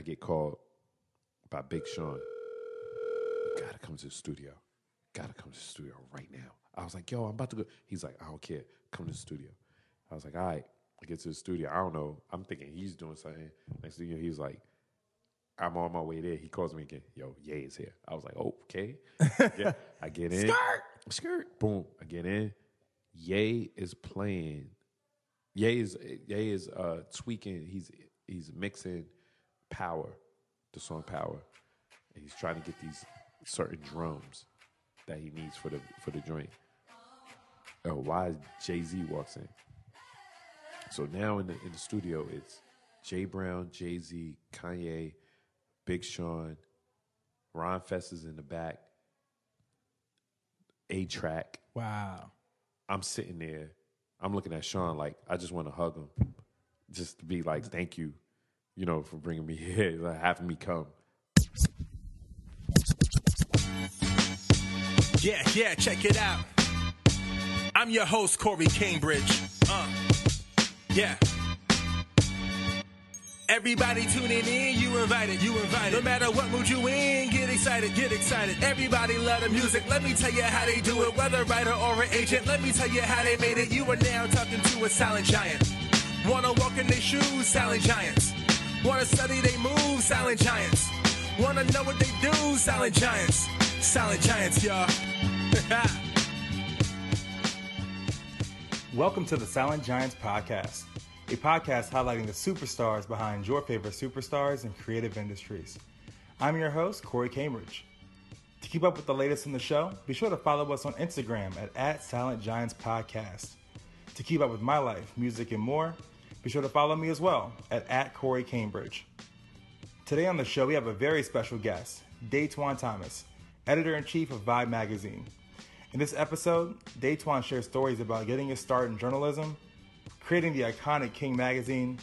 I get called by Big Sean. You gotta come to the studio. Gotta come to the studio right now. I was like, yo, I'm about to go. He's like, I don't care. Come to the studio. I was like, all right. I get to the studio. I don't know. I'm thinking he's doing something. Next thing you know, he's like, I'm on my way there. He calls me again. Yo, Ye is here. I was like, okay. Yeah, I get in. Skirt. Skirt. Boom. I get in. Ye is playing. Ye is Ye is uh, tweaking. He's he's mixing power, the song Power, and he's trying to get these certain drums that he needs for the for the joint. Oh, why Jay Z walks in? So now in the in the studio, it's Jay Brown, Jay Z, Kanye, Big Sean, Ron Fest is in the back, A-Trak. Wow. I'm sitting there. I'm looking at Sean like I just want to hug him, just to be like, thank you, you know, for bringing me here, like having me come. Yeah, yeah, check it out. I'm your host, Corey Cambridge. Uh, yeah. Everybody tuning in, you invited, you invited. No matter what mood you in, get excited, get excited. Everybody love the music. Let me tell you how they do it. Whether writer or an agent, let me tell you how they made it. You are now talking to a silent giant. Wanna walk in their shoes, silent giants. Wanna study they moves, silent giants. Wanna know what they do, silent giants. Silent giants, y'all. Welcome to the Silent Giants Podcast, a podcast highlighting the superstars behind your favorite superstars in creative industries. I'm your host, Corey Cambridge. To keep up with the latest in the show, be sure to follow us on Instagram at, at Silent Giants Podcast. To keep up with my life, music, and more, be sure to follow me as well at, at Corey Cambridge. Today on the show, we have a very special guest, Datwon Thomas, editor in chief of Vibe magazine. In this episode, Datwon shares stories about getting his start in journalism, creating the iconic King magazine,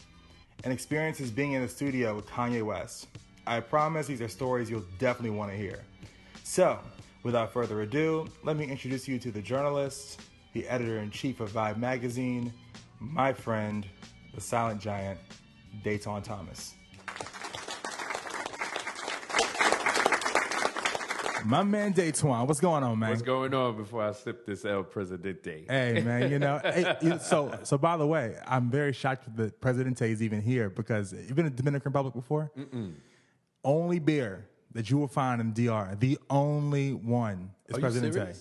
and experiences being in the studio with Kanye West. I promise these are stories you'll definitely want to hear. So, without further ado, let me introduce you to the journalist, the editor in chief of Vibe magazine, my friend, the silent giant, Datwon Thomas. My man Datwon, what's going on, man? What's going on before I sip this El Presidente? Hey man, you know. hey, so so by the way, I'm very shocked that Presidente is even here because you've been in the Dominican Republic before. Only beer that you will find in DR, the only one is Are Presidente.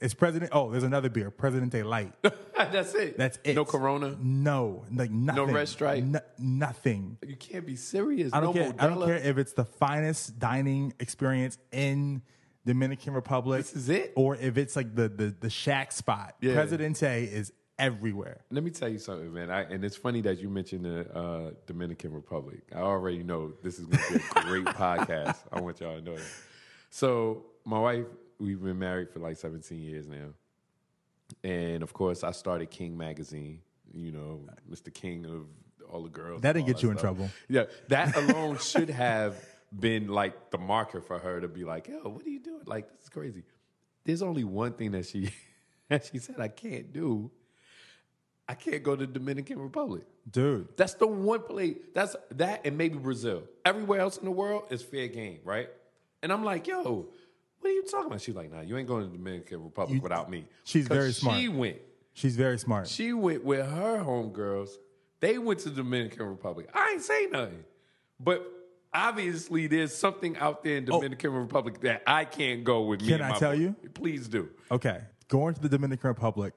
It's President. Oh, there's another beer, Presidente Light. That's it. That's it. No Corona. No, like nothing. No red Stripe? No- nothing. You can't be serious. I don't no care. I don't care if it's the finest dining experience in Dominican Republic. This is it? or if it's like the the the shack spot. Yeah. Presidente is everywhere. Let me tell you something, man. I, and it's funny that you mentioned the uh, Dominican Republic. I already know this is going to be a great podcast. I want y'all to know that. So, my wife, we've been married for like 17 years now. And of course, I started King Magazine, you know, Mr. King of all the girls. That didn't get you in trouble. Yeah, that alone should have been like the marker for her to be like, yo, what are you doing? Like, this is crazy. There's only one thing that she that she said I can't do. I can't go to the Dominican Republic. Dude, That's the one place. That's that and maybe Brazil. Everywhere else in the world is fair game, right? And I'm like, yo, what are you talking about? She's like, nah, you ain't going to the Dominican Republic You- without me. she's 'Cause very smart. She went. she's very smart. She went with her homegirls. They went to the Dominican Republic. I ain't say nothing. But obviously there's something out there in Dominican Republic that I can't go with me. Oh. Can and I my tell boy. you? Please do. Okay, going to the Dominican Republic.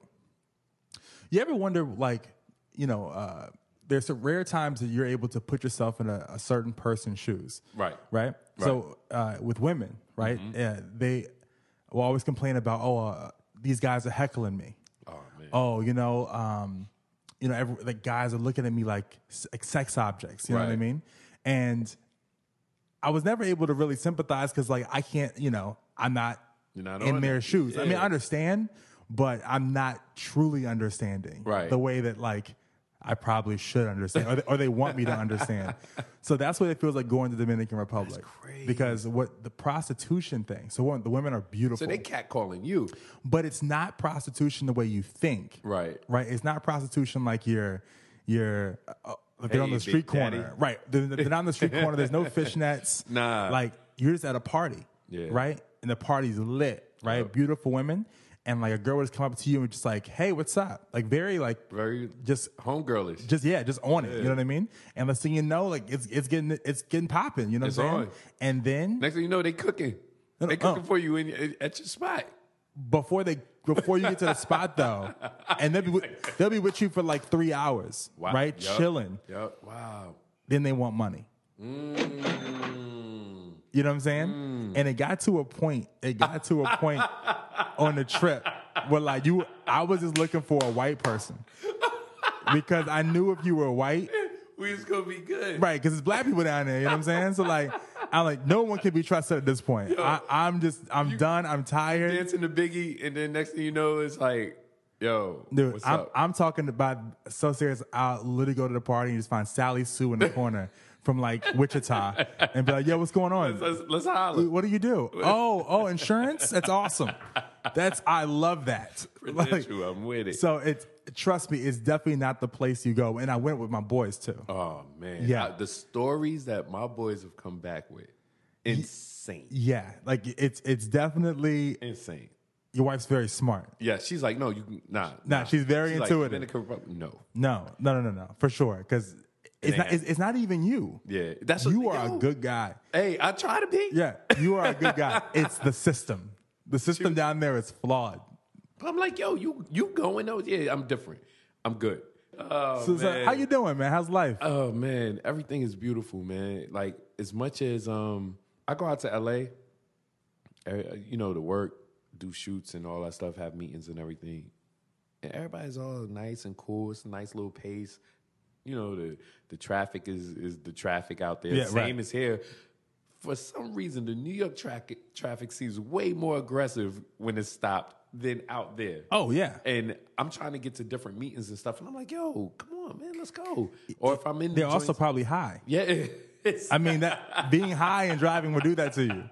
You ever wonder, like, you know, uh, there's some rare times that you're able to put yourself in a, a certain person's shoes. Right. Right. So uh, with women, right, yeah, they will always complain about, oh, uh, these guys are heckling me. Oh man. Oh, you know, um, you know, every, like guys are looking at me like, sex objects. You know what I mean? And I was never able to really sympathize because like I can't, you know, I'm not, not in their it. shoes. I mean, I understand, but I'm not truly understanding Right. the way that like I probably should understand, or they, or they want me to understand. so that's what it feels like going to the Dominican Republic. crazy. Because what the prostitution thing. So one, the women are beautiful, So they catcalling you. but it's not prostitution the way you think. Right. Right. It's not prostitution like you're you're. Uh, like they're on the street Big Daddy. corner, right? They're, they're not on the street corner. There's no fishnets. Nah. like you're just at a party, Yeah. right? And the party's lit, right? Yep. Beautiful women, and like a girl would just come up to you and just like, "Hey, what's up?" Like very like Very just homegirlish. just yeah, just on it. You know what I mean? And the thing you know, like it's it's getting it's getting popping. You know It's what I'm saying? on. And then Next thing you know, they cooking. They cooking uh. for you in, at your spot. before they before you get to the spot though, and they'll be with, they'll be with you for like three hours, Wow. right? Yup. Chilling. Yep. Wow. Then they want money. Mm. You know what I'm saying? Mm. And it got to a point. It got to a point on the trip where like you, I was just looking for a white person because I knew if you were white, We was gonna be good. right? Because it's black people down there. You know what I'm saying? So like, I'm like, no one can be trusted at this point. I, I'm just, I'm done. I'm tired. Dancing to Biggie, and then next thing you know, it's like, yo, Dude, what's I'm? I'm talking about so serious. I'll literally go to the party and just find Sally Sue in the corner from like Wichita and be like, "Yo, what's going on? let's, let's holler. What do you do? Oh, oh, insurance? That's awesome. That's I love that. Like, I'm with it. so it's trust me, it's definitely not the place you go. And I went with my boys too. oh man, Yeah. Uh, the stories that my boys have come back with, insane, Yeah, like it's it's definitely insane. your wife's very smart. Yeah, she's like, no, you can- nah, Nah, she's very like, intuitive. No, No, no, no, no, no, for sure. Because it's not it's, it's not even you. yeah, that's You what, are yo, a good guy. Hey, I try to be. Yeah, you are a good guy. It's the system. The system down there is flawed. But I'm like, yo, you you going though? Yeah, I'm different. I'm good. Oh So, so how you doing, man? How's life? Oh man, everything is beautiful, man. Like as much as um, I go out to LA, uh, you know, to work, do shoots and all that stuff, have meetings and everything, and everybody's all nice and cool. It's a nice little pace. You know, the the traffic is is the traffic out there. Yeah, Same right. as here. For some reason, the New York traffic traffic seems way more aggressive when it's stopped than out there. oh yeah. And I'm trying to get to different meetings and stuff, and I'm like, "Yo, come on, man, let's go." Or if I'm in, They're the also joints- probably high. yeah. I mean, that being high and driving will do that to you.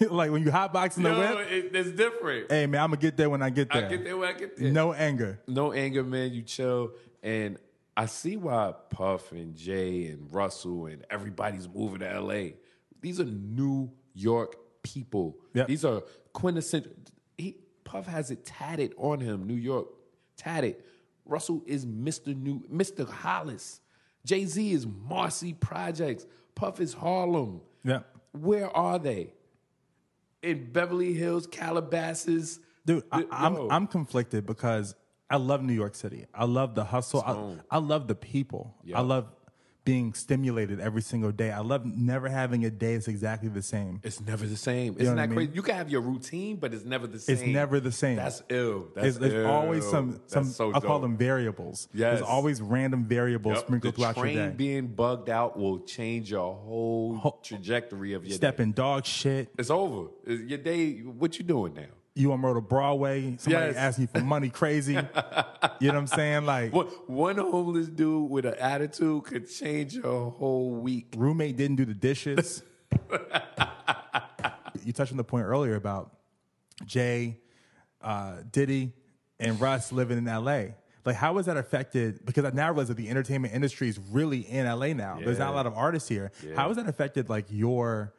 like when you hotbox in the whip. it, it's different. Hey man, I'm gonna get there when I get there. I get there when I get there. No anger. no anger, man. You chill, and I see why Puff and Jay and Russell and everybody's moving to LA. These are New York people. Yep. These are quintessential. He Puff has it tatted on him. New York tatted. Russell is Mr. New Mr. Hollis. Jay Z is Marcy Projects. Puff is Harlem. Yeah. Where are they? In Beverly Hills, Calabasas. Dude, I. I'm I'm conflicted because I love New York City. I love the hustle. I, I love the people. I love being stimulated every single day. I love never having a day that's exactly the same. It's never the same. know Isn't I that mean? crazy? You can have your routine, but it's never the same. It's never the same. That's ill. That's There's, there's always some some so I'll call them variables. Yes. There's always random variables Yep. sprinkled the throughout train your day. being bugged out will change your whole trajectory of your Stepping day. dog shit. It's over. Your day. What you doing now? You on Murder Broadway. Somebody Yes. asking you for money crazy. you know what I'm saying? Like One, one homeless dude with an attitude could change your whole week. roommate didn't do the dishes. you touched on the point earlier about Jay, uh, Diddy, and Russ living in LA. Like, how was that affected? Because I now realize that the entertainment industry is really in LA now. There's not a lot of artists here. How has that affected like your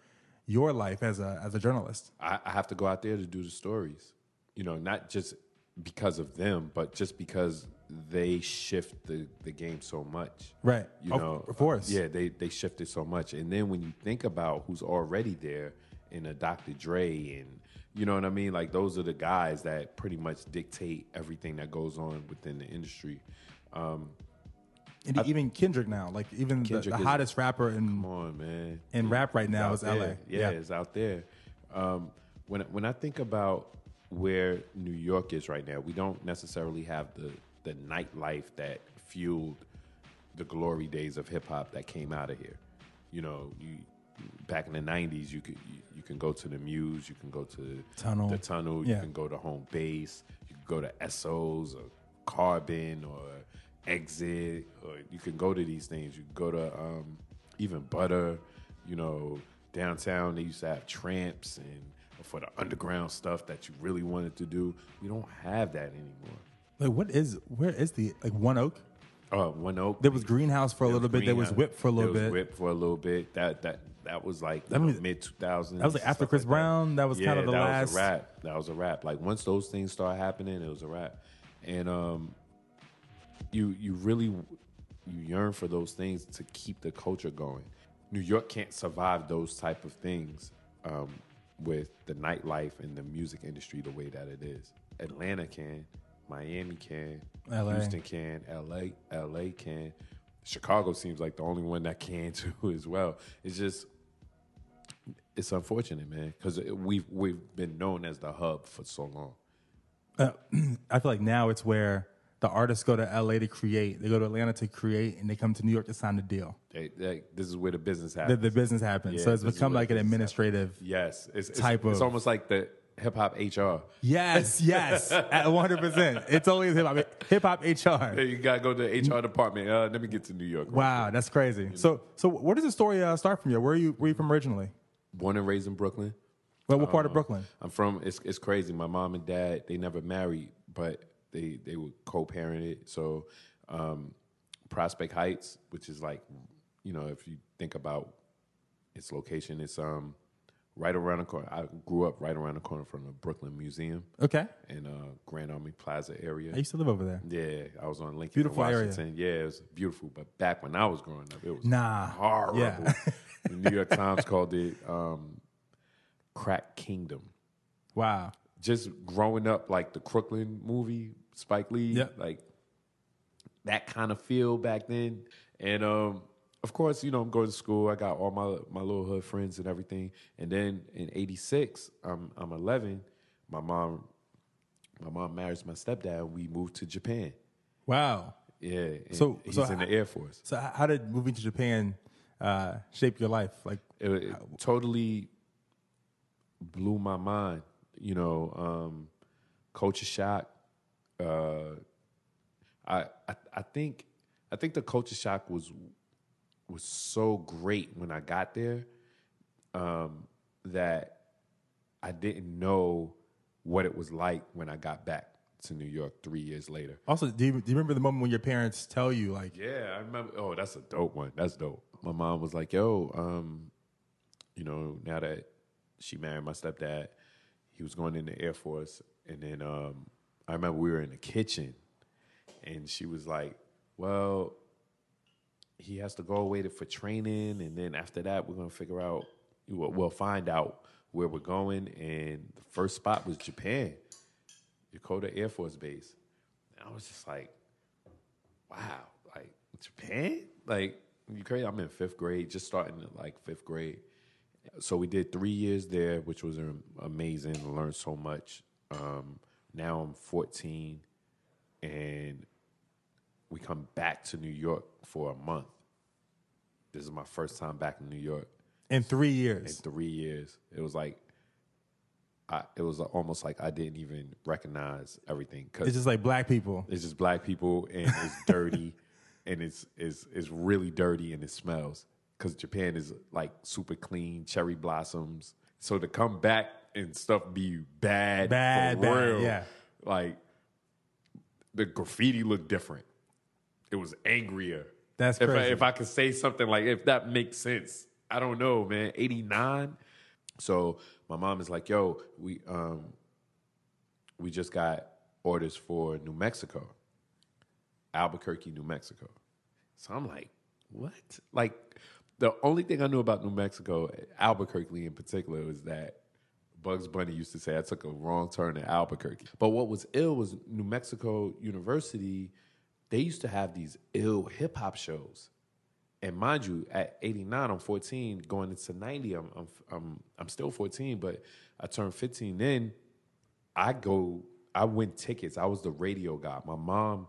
your life as a as a journalist? I, I have to go out there to do the stories. You know, not just because of them, but just because they shift the, the game so much. Right. You Of- know, of course. Yeah, they they shifted so much, and then when you think about who's already there in a Dr. Dre and you know what I mean, like those are the guys that pretty much dictate everything that goes on within the industry. Um, And even Kendrick now, like even the, the is- hottest rapper in come on, man. in rap right now is out LA. there. Yeah, it's out there. Um, when when I think about where New York is right now, we don't necessarily have the the nightlife that fueled the glory days of hip hop that came out of here. You know, you back in the '90s, you could you, you can go to the Muse, you can go to Tunnel. the Tunnel, Yeah. you can go to Home Base, you can go to SOs or Carbon or Exit, or you can go to these things. You can go to um, even Butter. You know, downtown they used to have tramps and for the underground stuff that you really wanted to do. We don't have that anymore. Like, what is where is the like One Oak? Uh, One Oak. There was Greenhouse for a little bit. There was Whip for a little there was bit. Whip for a little bit. That that that was like That was- mid two thousands. that was like after Chris Brown. That was kind of the that last- was a rap. That was a rap. Like once those things started happening, it was a rap. And um, you you really you yearn for those things to keep the culture going. New York can't survive those type of things um, with the nightlife and the music industry the way that it is. Atlanta can, Miami can, LA. Houston can, LA, LA can. Chicago seems like the only one that can too as well. It's just it's unfortunate, man, because we've we've been known as the hub for so long. Uh, I feel like now it's where the artists go to LA to create, they go to Atlanta to create, and they come to New York to sign the deal. They, they, this is where the business happens. the business happens. Yeah, so it's become like an happens. administrative. yes, it's, it's, type it's of- almost like the hip hop HR. Yes, yes, at one hundred percent. It's always hip hop, hip hop HR. you gotta go to the HR department. Uh, let me get to New York. Wow, that's crazy. So, so where does the story uh, start from you? Where are you? Where are you from originally? Born and raised in Brooklyn. What, what part Uh, of Brooklyn? I'm from. It's it's crazy. My mom and dad they never married, but they they were co-parented. So, um, Prospect Heights, which is like, you know, if you think about its location, it's um right around the corner. I grew up right around the corner from the Brooklyn Museum Okay, in uh, Grand Army Plaza area. I used to live over there. Yeah, I was on Lincoln Beautiful and area. Washington. Yeah, it was beautiful. But back when I was growing up, it was Nah, horrible. yeah. the New York Times called it um, "Crack Kingdom." Wow. Just growing up, like the Crooklyn movie, Spike Lee, Yep. like that kind of feel back then. And um, of course, you know, I'm going to school. I got all my my little hood friends and everything. And then in '86, I'm I'm 11. My mom, my mom marries my stepdad. We moved to Japan. Wow. Yeah, So- he's so in the Air Force. So, how did moving to Japan uh, shape your life? Like, it, it totally blew my mind. You know, um, culture shock. Uh, I, I I think I think the culture shock was was so great when I got there um, that I didn't know what it was like when I got back to New York three years later. also, do you, do you remember the moment when your parents tell you, like, Yeah, I remember. Oh, that's a dope one. That's dope. My mom was like, "Yo, um, you know, now that she married my stepdad, he was going in the Air Force, and then um, I remember we were in the kitchen, and she was like, "Well, he has to go away for training, and then after that, we're gonna figure out. We'll, we'll find out where we're going, and the first spot was Japan, Yokota Air Force Base. And I was just like." wow, like Japan, like you crazy. I'm in fifth grade, just starting like fifth grade. So we did three years there, which was amazing. Learned so much. Um, now I'm 14, and we come back to New York for a month. This is my first time back in New York in three years. in three years. It was like, I, it was almost like I didn't even recognize everything. Cause It's just like black people. it's just black people and it's dirty and it's, it's, it's really dirty and it smells because Japan is like super clean, cherry blossoms. So to come back and stuff be bad, Bad, for bad, real, yeah. like the graffiti looked different. It was angrier. That's if I, crazy. if I could say something like if that makes sense. I don't know, man. Eighty nine. So my mom is like, "Yo, we um, we just got orders for New Mexico, Albuquerque, New Mexico." So I'm like, "What?" Like the only thing I knew about New Mexico, Albuquerque in particular, was that Bugs Bunny used to say I took a wrong turn in Albuquerque. But what was ill was New Mexico University. They used to have these ill hip hop shows. And mind you, at 89, I'm 14, going into 90, I'm, I'm, I'm, I'm still 14, but I turned 15. Then I go, I win tickets. I was the radio guy. My mom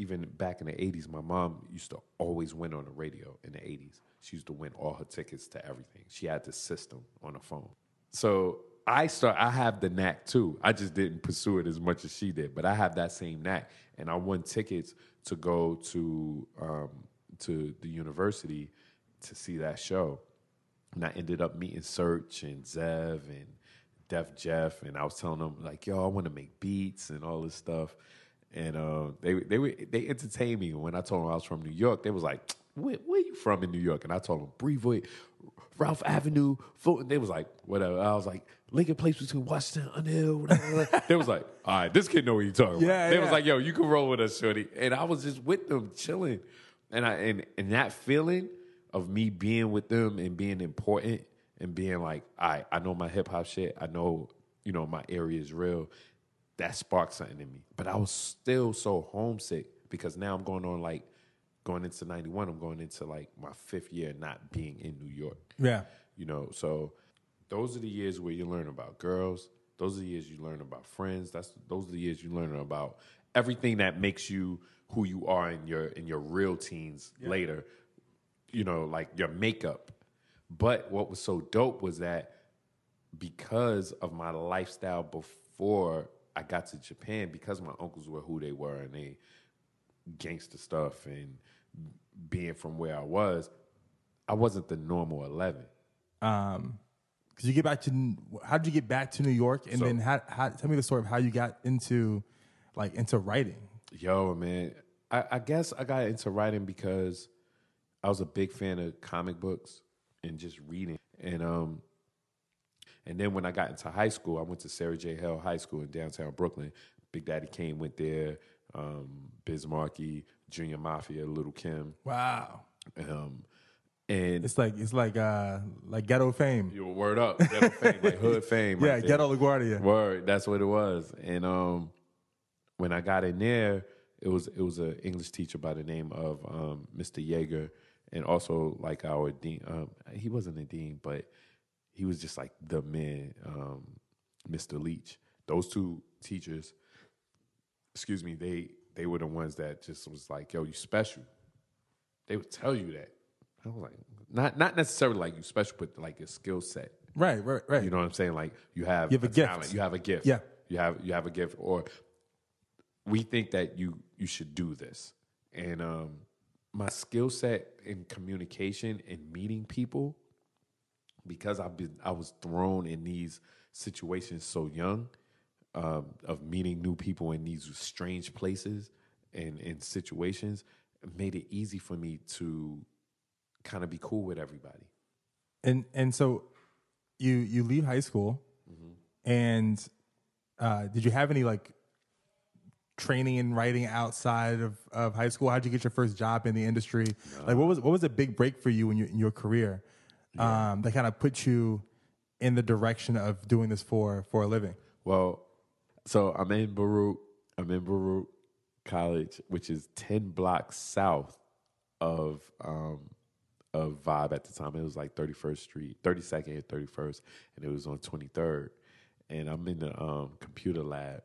even back in the '80s, my mom used to always win on the radio in the '80s. She used to win all her tickets to everything. She had the system on her phone. So I start. I have the knack too. I just didn't pursue it as much as she did, but I have that same knack, and I won tickets to go to um, to the university to see that show, and I ended up meeting Search and Zev and Def Jeff, and I was telling them like, "Yo, I want to make beats and all this stuff," and uh, they they were, they entertained me. When I told them I was from New York, they was like, "Where, where you from in New York?" And I told them Brevoort, Ralph Avenue, Fulton. They was like, "Whatever." I was like, "Lincoln Place between Washington and Underhill." Whatever. they was like, "All right, this kid know what you talking Yeah, about." They was like, "Yo, you can roll with us, shorty," and I was just with them chilling, and I and and that feeling of me being with them and being important and being like, I I know my hip hop shit. I know, you know, my area is real. That sparked something in me. But I was still so homesick because now I'm going on like going into 91, I'm going into like my fifth year not being in New York. Yeah. You know, so those are the years where you learn about girls. Those are the years you learn about friends. That's those are the years you learn about everything that makes you who you are in your in your real teens later. You know, like your makeup. But what was so dope was that because of my lifestyle before I got to Japan, because my uncles were who they were and they gangster stuff and being from where I was, I wasn't the normal eleven. Um, because you get back to how did you get back to New York, and So- then how, how tell me the story of how you got into like into writing. Yo, man, I, I guess I got into writing because I was a big fan of comic books and just reading. And um, and then when I got into high school, I went to Sarah J. Hale High School in downtown Brooklyn. Big Daddy Kane went there. Um, Biz Markie, Junior Mafia, Lil' Kim. Wow, Um, and it's like it's like uh like ghetto fame. you were word up, ghetto fame, like hood fame. yeah, right there. ghetto LaGuardia. Word, that's what it was. And um, when I got in there, it was it was an English teacher by the name of um, Mr. Yeager, and also like our dean. Um, he wasn't a dean, but he was just like the man, um, Mr. Leach. Those two teachers, excuse me, they they were the ones that just was like, "Yo, you special." They would tell you that. I was like, not not necessarily like you special, but like a skill set. Right, right, right. You know what I'm saying? Like you have, You have a gift. talent, you have a gift. Yeah. You have you have a gift, or we think that you you should do this. And um, my skill set in communication and meeting people, because I've been I was thrown in these situations so young, um, of meeting new people in these strange places and in situations, made it easy for me to kind of be cool with everybody. and and so you you leave high school Mm-hmm. and uh, did you have any like training and writing outside of, of high school? How'd you get your first job in the industry? Like what was what was a big break for you in your, in your career um, that kind of put you in the direction of doing this for for a living? Well, so I'm in Baruch. I'm in Baruch College, which is ten blocks south of um, of Vibe at the time. It was like 31st Street, 32nd and 31st, and it was on 23rd. And I'm in the um, computer lab.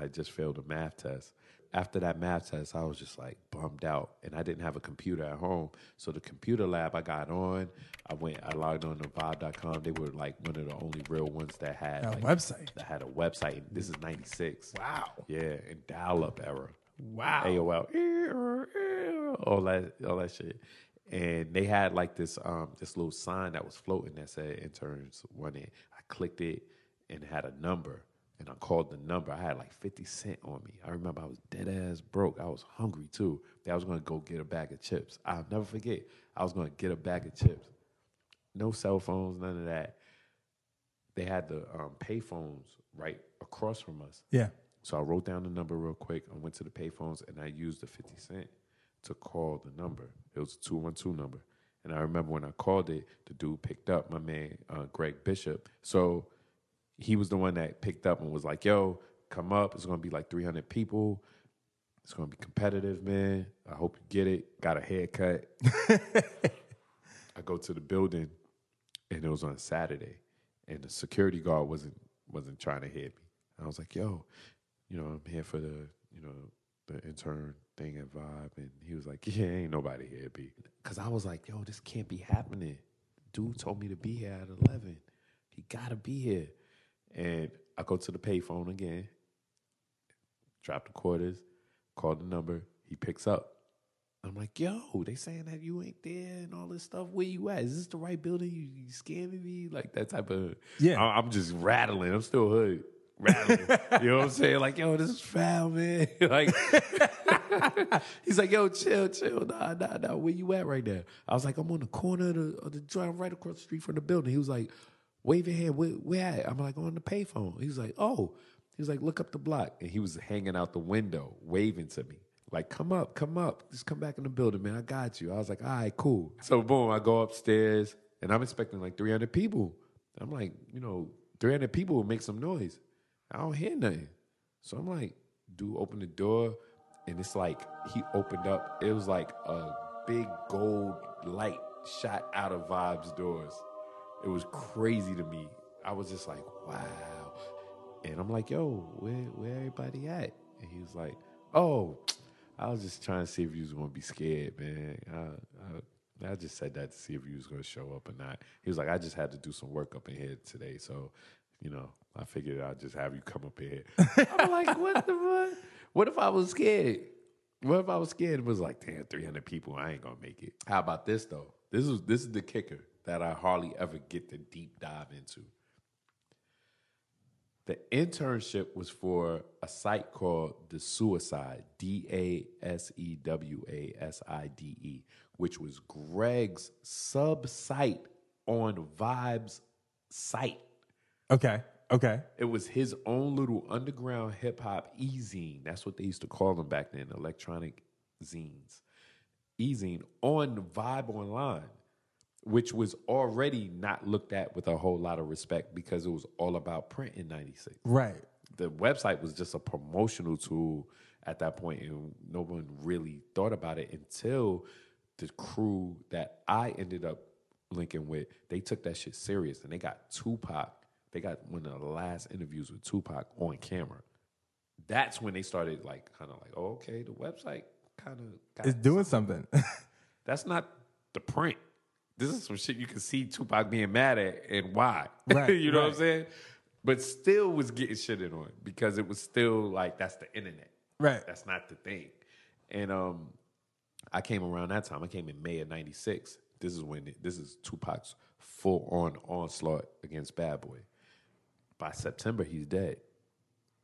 I just failed a math test. After that math test, I was just like bummed out, and I didn't have a computer at home. So the computer lab I got on, I went, I logged on to Vibe.com. They were like one of the only real ones that had A like, website. that had a website. And this is '96. Wow. Yeah, in dial-up era. Wow. AOL, all that, all that shit. And they had like this, um, this little sign that was floating that said interns in. I clicked it and it had a number, and I called the number. I had like fifty cent on me. I remember I was dead ass broke. I was hungry too. I was gonna go get a bag of chips. I'll never forget. I was gonna get a bag of chips. No cell phones, none of that. They had the um, pay phones right across from us. yeah So I wrote down the number real quick. I went to the payphones and I used the 50 cent to call the number. It was a 212 number. And I remember when I called it, the dude picked up, my man, uh, Greg Bishop. So he was the one that picked up and was like, yo, come up. It's going to be like 300 people. It's going to be competitive, man. I hope you get it. Got a haircut. I go to the building and it was on Saturday. And the security guard wasn't wasn't trying to hit me. I was like, yo, you know, I'm here for the, you know, the intern thing at Vibe, and he was like, "Yeah, ain't nobody here, B." Because I was like, "Yo, this can't be happening." Dude told me to be here at eleven. He gotta be here. And I go to the payphone again, drop the quarters, call the number. He picks up. I'm like, yo, they saying that you ain't there and all this stuff. Where you at? Is this the right building? You, you scamming me? Like that type of. Yeah. I, am just rattling. I'm still hood. Rattling. you know what I'm saying? Like, yo, this is foul, man. like, he's like, yo, chill, chill. Nah, nah, nah. Where you at right now? I was like, I'm on the corner of the, of the drive right across the street from the building. He was like, wave your hand. Where, where at? I'm like, on the payphone. He's like, oh. He's like, look up the block. And he was hanging out the window, waving to me. Like, come up, come up. Just come back in the building, man. I got you. I was like, all right, cool. So, boom, I go upstairs and I'm expecting like 300 people. I'm like, you know, 300 people will make some noise. I don't hear nothing. So I'm like, dude, open the door. And it's like, he opened up. It was like a big gold light shot out of Vibes doors. It was crazy to me. I was just like, wow. And I'm like, yo, where, where everybody at? And he was like, oh, I was just trying to see if you was gonna be scared, man. I, I, I just said that to see if you was gonna show up or not. He was like, I just had to do some work up in here today, so you know, I figured I'd just have you come up here. I'm like, what the fuck? What if I was scared? What if I was scared? It was like, damn, 300 people. I ain't gonna make it. How about this though? This is this is the kicker that I hardly ever get to deep dive into. The internship was for a site called The Suicide, D A S E W A S I D E, which was Greg's sub site on Vibe's site. Okay. Okay. It was his own little underground hip hop e zine. That's what they used to call them back then, electronic zines. E zine on Vibe Online which was already not looked at with a whole lot of respect because it was all about print in 96. Right. The website was just a promotional tool at that point and no one really thought about it until the crew that I ended up linking with, they took that shit serious and they got Tupac. They got one of the last interviews with Tupac on camera. That's when they started like kind of like, oh, okay, the website kind of It's doing something. That's not the print this is some shit you can see Tupac being mad at and why. Right, you know what I'm saying? But still was getting shitted on because it was still like that's the internet. right. That's not the thing. And um I came around that time. I came in May of '96. This is when it, this is Tupac's full on onslaught against Bad Boy. By September, he's dead.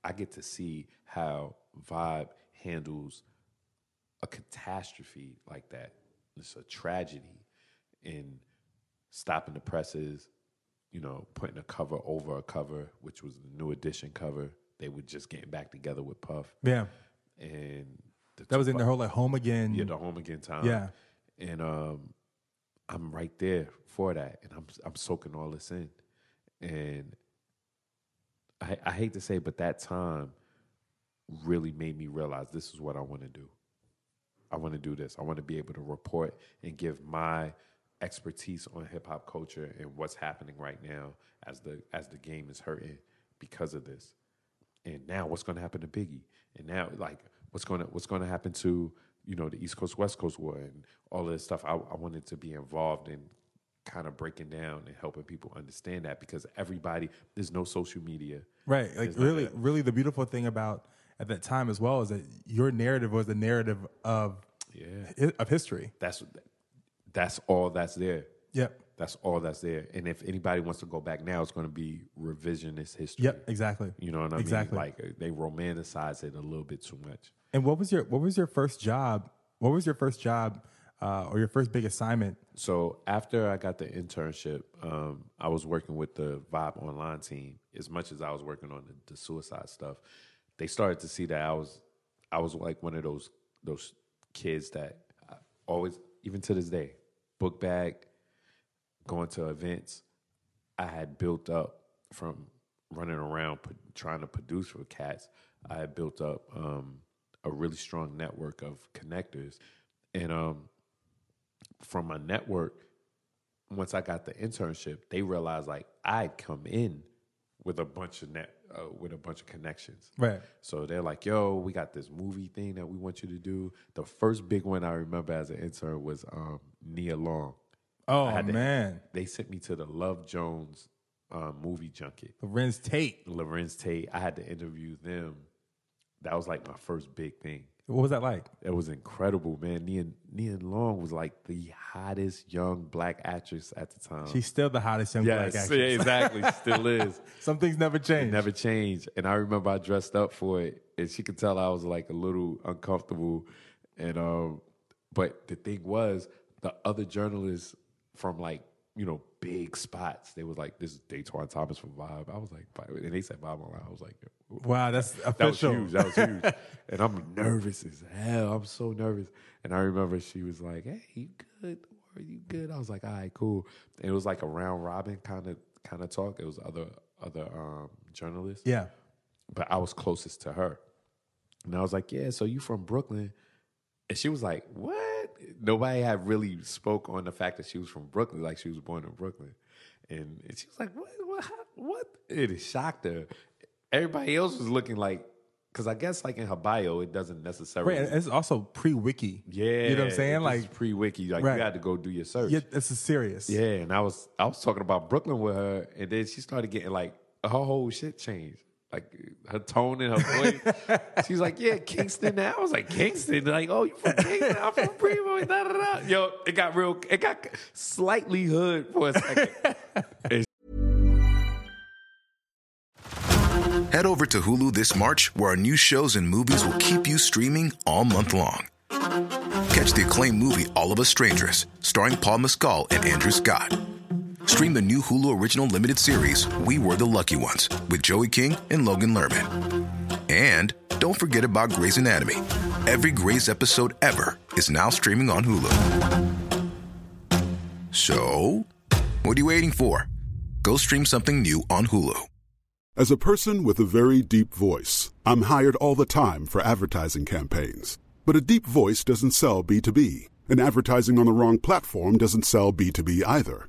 I get to see how Vibe handles a catastrophe like that. It's a tragedy in stopping the presses, you know, putting a cover over a cover, which was the new edition cover. They were just getting back together with Puff. Yeah. And the That was in their whole like home again. yeah, the home again time. Yeah. And um I'm right there for that. And I'm I'm soaking all this in. And I I hate to say, but that time really made me realize this is what I want to do. I want to do this. I want to be able to report and give my expertise on hip hop culture and what's happening right now as the as the game is hurting because of this. And now what's going to happen to Biggie? And now like what's going to what's going to happen to you know the East Coast West Coast war and all of this stuff. I, I wanted to be involved in kind of breaking down and helping people understand that because everybody there's no social media. Right. Like really, that- really the beautiful thing about at that time as well is that your narrative was the narrative of Yeah. of history. That's that's all that's there. Yep. That's all that's there. And if anybody wants to go back now, it's going to be revisionist history. Yep. Exactly. You know what I Exactly. mean? Like uh, they romanticize it a little bit too much. And what was your what was your first job? What was your first job uh, or your first big assignment? So after I got the internship, um, I was working with the Vibe Online team. As much as I was working on the, the suicide stuff, they started to see that I was, I was like one of those those kids that I always, even to this day, book bag, going to events. I had built up from running around trying to produce for cats. I had built up um, a really strong network of connectors, and um, from my network, once I got the internship, they realized like I'd come in with a bunch of net uh, with a bunch of connections. Right. So they're like, "Yo, we got this movie thing that we want you to do." The first big one I remember as an intern was um, Nia Long. Oh to- man, They sent me to the Love Jones um, movie junket. Larenz Tate. Larenz Tate. I had to interview them. That was like my first big thing. What was that like? It was incredible, man. Nia, Nia Long was like the hottest young black actress at the time. She's still the hottest young black actress. exactly. Still is. Some things never It change. never changed. And I remember I dressed up for it, and she could tell I was like a little uncomfortable. And um, but the thing was, the other journalists from like you know big spots, they was like, "This is Datwon Thomas from Vibe." I was like, "Vibe," and they said Vibe online. I was like, Wow, that's that was huge. That was huge. and I'm nervous as hell. I'm so nervous. And I remember she was like, "Hey, you good? Are you good?" I was like, "All right, cool." And it was like a round robin kind of kind of talk. It was other other um, journalists, Yeah. but I was closest to her. And I was like, "Yeah, so you from Brooklyn?" And she was like, "What?" Nobody had really spoke on the fact that she was from Brooklyn, like she was born in Brooklyn. And, and she was like, "What? What? How- what?" It shocked her. Everybody else was looking like, because I guess like in her bio, it doesn't necessarily. Right. It's also pre-wiki. yeah, You know what I'm saying? Like, pre wiki, like Right. you had to go do your search. yeah, this is serious. Yeah, and I was I was talking about Brooklyn with her, and then she started getting like her whole shit changed, like her tone and her voice. She's like, "Yeah, Kingston." Now I was like, "Kingston?" Like, "Oh, you from Kingston? I'm from Primo." Da, da, da. Yo, it got real. It got slightly hood for a second. Head over to Hulu this March, where our new shows and movies will keep you streaming all month long. Catch the acclaimed movie All of Us Strangers, starring Paul Mescal and Andrew Scott. Stream the new Hulu original limited series We Were the Lucky Ones with Joey King and Logan Lerman. And don't forget about Grey's Anatomy. Every Grey's episode ever is now streaming on Hulu. So, what are you waiting for? Go stream something new on Hulu. As a person with a very deep voice, I'm hired all the time for advertising campaigns. But a deep voice doesn't sell B2B, and advertising on the wrong platform doesn't sell B2B either.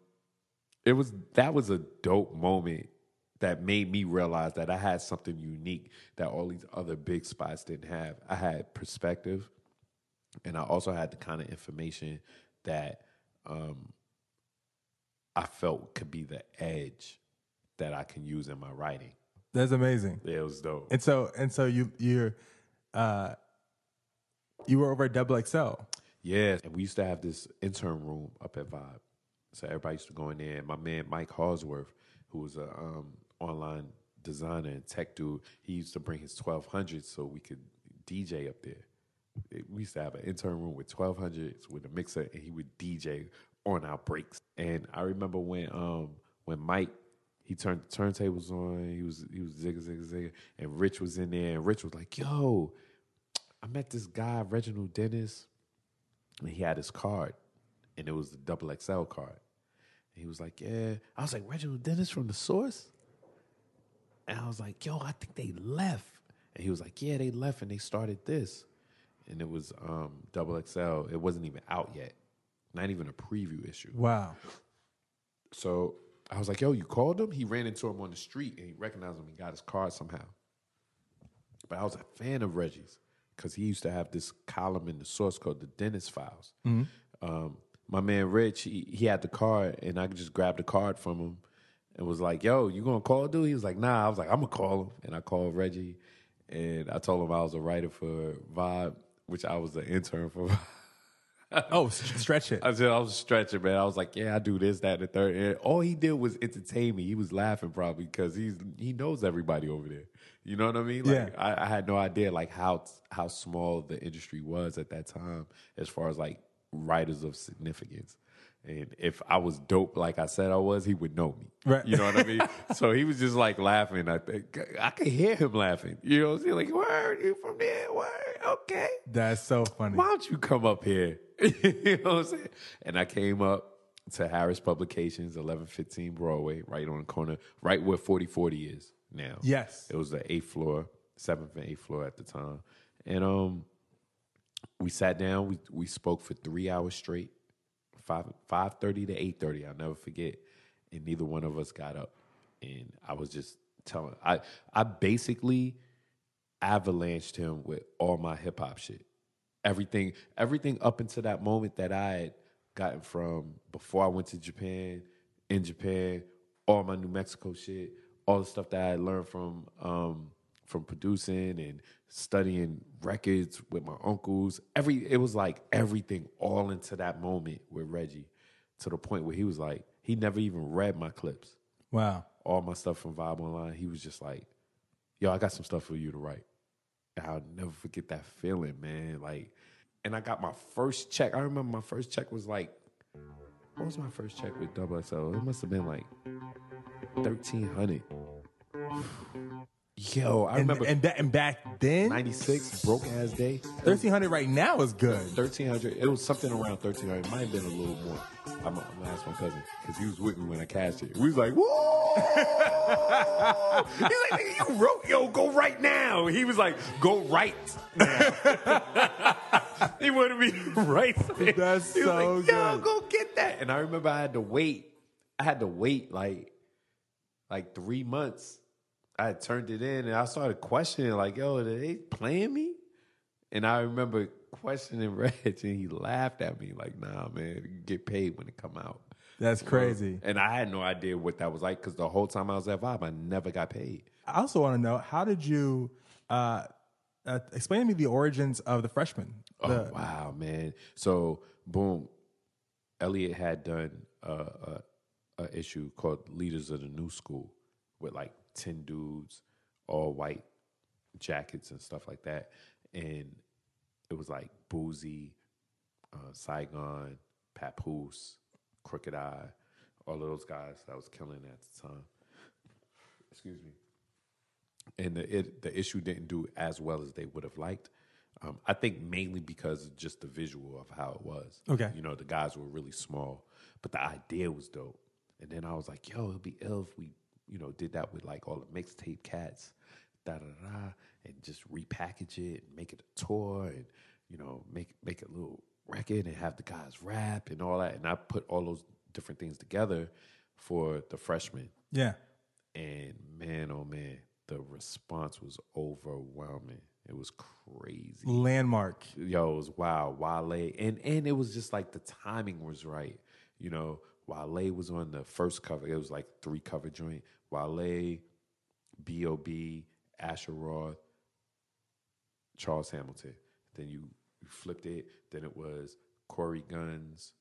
it was that was a dope moment that made me realize that I had something unique that all these other big spots didn't have. I had perspective, and I also had the kind of information that um, I felt could be the edge that I can use in my writing. That's amazing. Yeah, it was dope. And so and so you you're uh you were over at Double XL. Yeah, and we used to have this intern room up at Vibe. So everybody used to go in there. And my man Mike Harsworth, who was a um, online designer and tech dude, he used to bring his twelve hundred so we could DJ up there. It- We used to have an intern room with twelve hundreds with a mixer, and he would DJ on our breaks. And I remember when um when Mike he turned the turntables on, he was he was zigga zigga zigga, and Rich was in there, and Rich was like, "Yo, I met this guy Reginald Dennis." and he had his card, and it was the double XL card. And he was like, "Yeah." I was like, "Reginald Dennis from the Source," and I was like, "Yo, I think they left." And he was like, "Yeah, they left, and they started this." And it was um, double XL. It wasn't even out yet, not even a preview issue. Wow. So I was like, yo, you called him? He ran into him on the street and he recognized him. He got his card somehow. But I was a fan of Reggie's because he used to have this column in the source called the Dennis Files. Um, my man Rich, he, he had the card and I just grabbed the card from him and was like, yo, you gonna call dude? He was like, nah. I was like, I'm gonna call him. And I called Reggie and I told him I was a writer for Vibe which I was the intern for. Oh, stretch it. I said I was stretching, man. I was like, yeah, I do this, that, and the third. And all he did was entertain me. He was laughing probably because he's he knows everybody over there. You know what I mean? Like Yeah. I, I had no idea like how how small the industry was at that time as far as like writers of significance. And if I was dope like I said I was, he would know me. Right. You know what I mean? so he was just like laughing. I think I could hear him laughing. You know what I'm saying? Like, where are you from there? Where? Okay That's so funny. why don't you come up here? you know what I'm saying? And I came up to Harris Publications, 1115 Broadway, right on the corner, right where 4040 is now. Yes. It was the eighth floor, seventh and eighth floor at the time. And um we sat down, we we spoke for three hours straight, five five thirty to eight thirty. I'll never forget. And neither one of us got up. And I was just telling I I basically avalanched him with all my hip hop shit. Everything, everything up until that moment that I had gotten from before I went to Japan, in Japan, all my New Mexico shit, all the stuff that I had learned from um, from producing and studying records with my uncles. Every it was like everything all into that moment with Reggie, to the point where he was like, he never even read my clips Wow. all my stuff from Vibe Online, he was just like, "Yo, I got some stuff for you to write." And I'll never forget that feeling, man. Like, and I got my first check. I remember my first check was like, what was my first check with Double XL? It must have been like thirteen hundred. Yo, I And, remember and, that, and back then, ninety six broke ass day. 1300 right now is good. Thirteen hundred. It was something around thirteen hundred. It might have been a little more. I'm, I'm gonna ask my cousin because he was with me when I cashed it. We was like, "Whoa!" He's like, "Nigga, "You wrote, yo, go right now." He was like, "Go right now." he wanted me right. write. something. That's he was so like, Yo, good. go get that. And I remember I had to wait. I had to wait like like three months. I turned it in and I started questioning, like, yo, are they playing me? And I remember questioning Reg and he laughed at me, like, nah, man, get paid when it come out. That's crazy. And I had no idea what that was like because the whole time I was at Vibe, I never got paid. I also want to know how did you uh, uh, explain to me the origins of the freshman? Oh wow, man! So boom, Elliot had done a, a, a issue called "Leaders of the New School" with like ten dudes, all white jackets and stuff like that, and it was like Boosie, uh, Saigon, Papoose, Crooked I, all of those guys that was killing at the time. Excuse me and the it, the issue didn't do as well as they would have liked. Um, I think mainly because of just the visual of how it was. Okay. you know the guys were really small, but the idea was dope. And then I was like, yo, it'd be ill if we, you know, did that with like all the mixtape cats, da da da, and just repackage it and make it a tour and you know make make a little record and have the guys rap and all that. And I put all those different things together for the freshmen. yeah. And man, oh man, the response was overwhelming. It was crazy. Landmark. Yo, it was wow. Wale. And and it was just like the timing was right. You know, Wale was on the first cover. It was like three cover joint. Wale, B.O.B., Asher Roth, Charles Hamilton. Then you, you flipped it. Then it was Cory Gunz,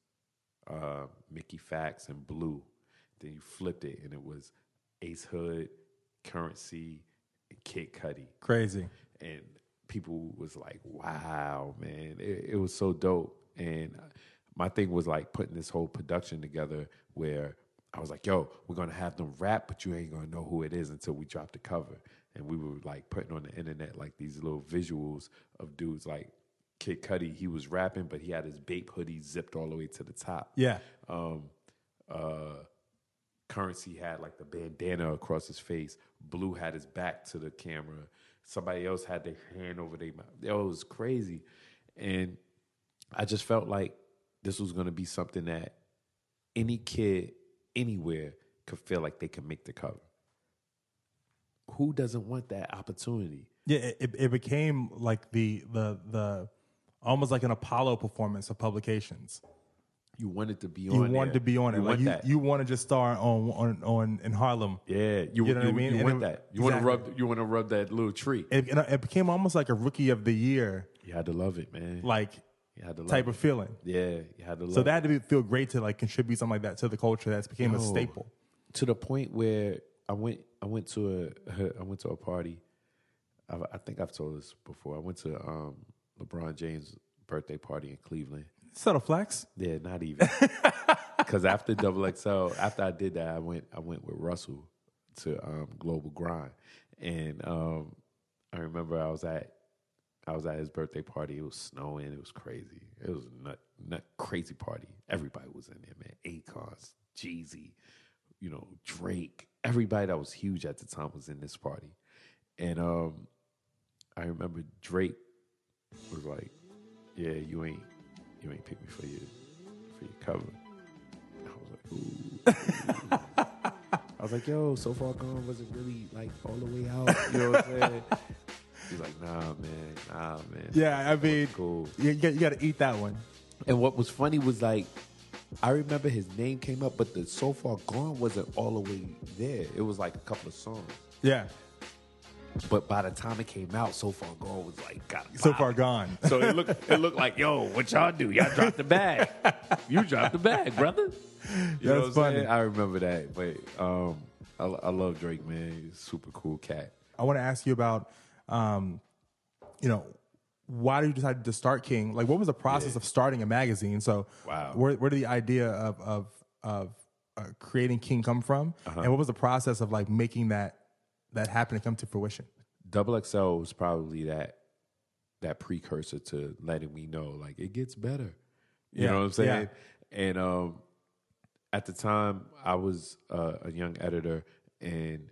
uh, Mickey Factz, and Blu. Then you flipped it, and it was Ace Hood, Currency, and Kid Cudi Crazy. and people was like, "Wow, man, it, it was so dope." And my thing was like putting this whole production together where I was like, "Yo, we're gonna have them rap, but you ain't gonna know who it is until we drop the cover." And we were like putting on the internet like these little visuals of dudes like Kid Cudi. He was rapping, but he had his Bape hoodie zipped all the way to the top Yeah. um, uh, Currency had like the bandana across his face. Blu had his back to the camera. Somebody else had their hand over their mouth. It was crazy. And I just felt like this was going to be something that any kid anywhere could feel like they could make the cover. Who doesn't want that opportunity? Yeah, it, it- became like the the the almost like an Apollo performance of publications. you wanted to be on. It. You wanted there. to be on it. You like you, that. you want to just star on on on in Harlem. yeah, you, You know what I mean? You And want it- that. You want to rub. You want to rub that little tree. It, it became almost like a rookie of the year You had to love it, man. like you had to type it. of feeling. Yeah, you had to So that had to be, feel great to like contribute something like that to the culture that's became a staple. to the point where I went I went to a I went to a party. I, I think I've told this before. I went to um, LeBron James' birthday party in Cleveland. Subtle flex. Yeah, not even. Because after Double XL, after I did that, I went I went with Russell to um, Global Grind, and um, I remember I was at I was at his birthday party. It was snowing. It was crazy. It was nut nut crazy party. Everybody was in there, man. Akons, Jeezy, you know Drake. Everybody that was huge at the time was in this party, and um, I remember Drake was like, "Yeah, you ain't you ain't pick me for your for your cover." I was like, "Ooh." I was like, "Yo, so far gone wasn't really like all the way out." You know what I'm saying? He's like, "Nah, man, nah, man." Yeah, I mean, cool. you, you, got, to eat that one. And what was funny was like, I remember his name came up, but the So Far Gone wasn't all the way there. It was like a couple of songs. Yeah, But by the time it came out, So Far Gone was like got so far gone. So it looked it looked like, yo, what y'all do? Y'all dropped the bag. You dropped the bag, brother. You know That's what funny. saying? I remember that. But um, I, I love Drake, man. He's a super cool cat. I want to ask you about, um, you know, why did you decide to start King? Like, what was the process of starting a magazine? So, Wow. where, where did the idea of of of uh, creating King come from, Uh-huh. and what was the process of like making that that happen and come to fruition? Double XL was probably that that precursor to letting me know like it gets better. You Yeah, know what I'm saying? yeah. And um, at the time, I was uh, a young editor, and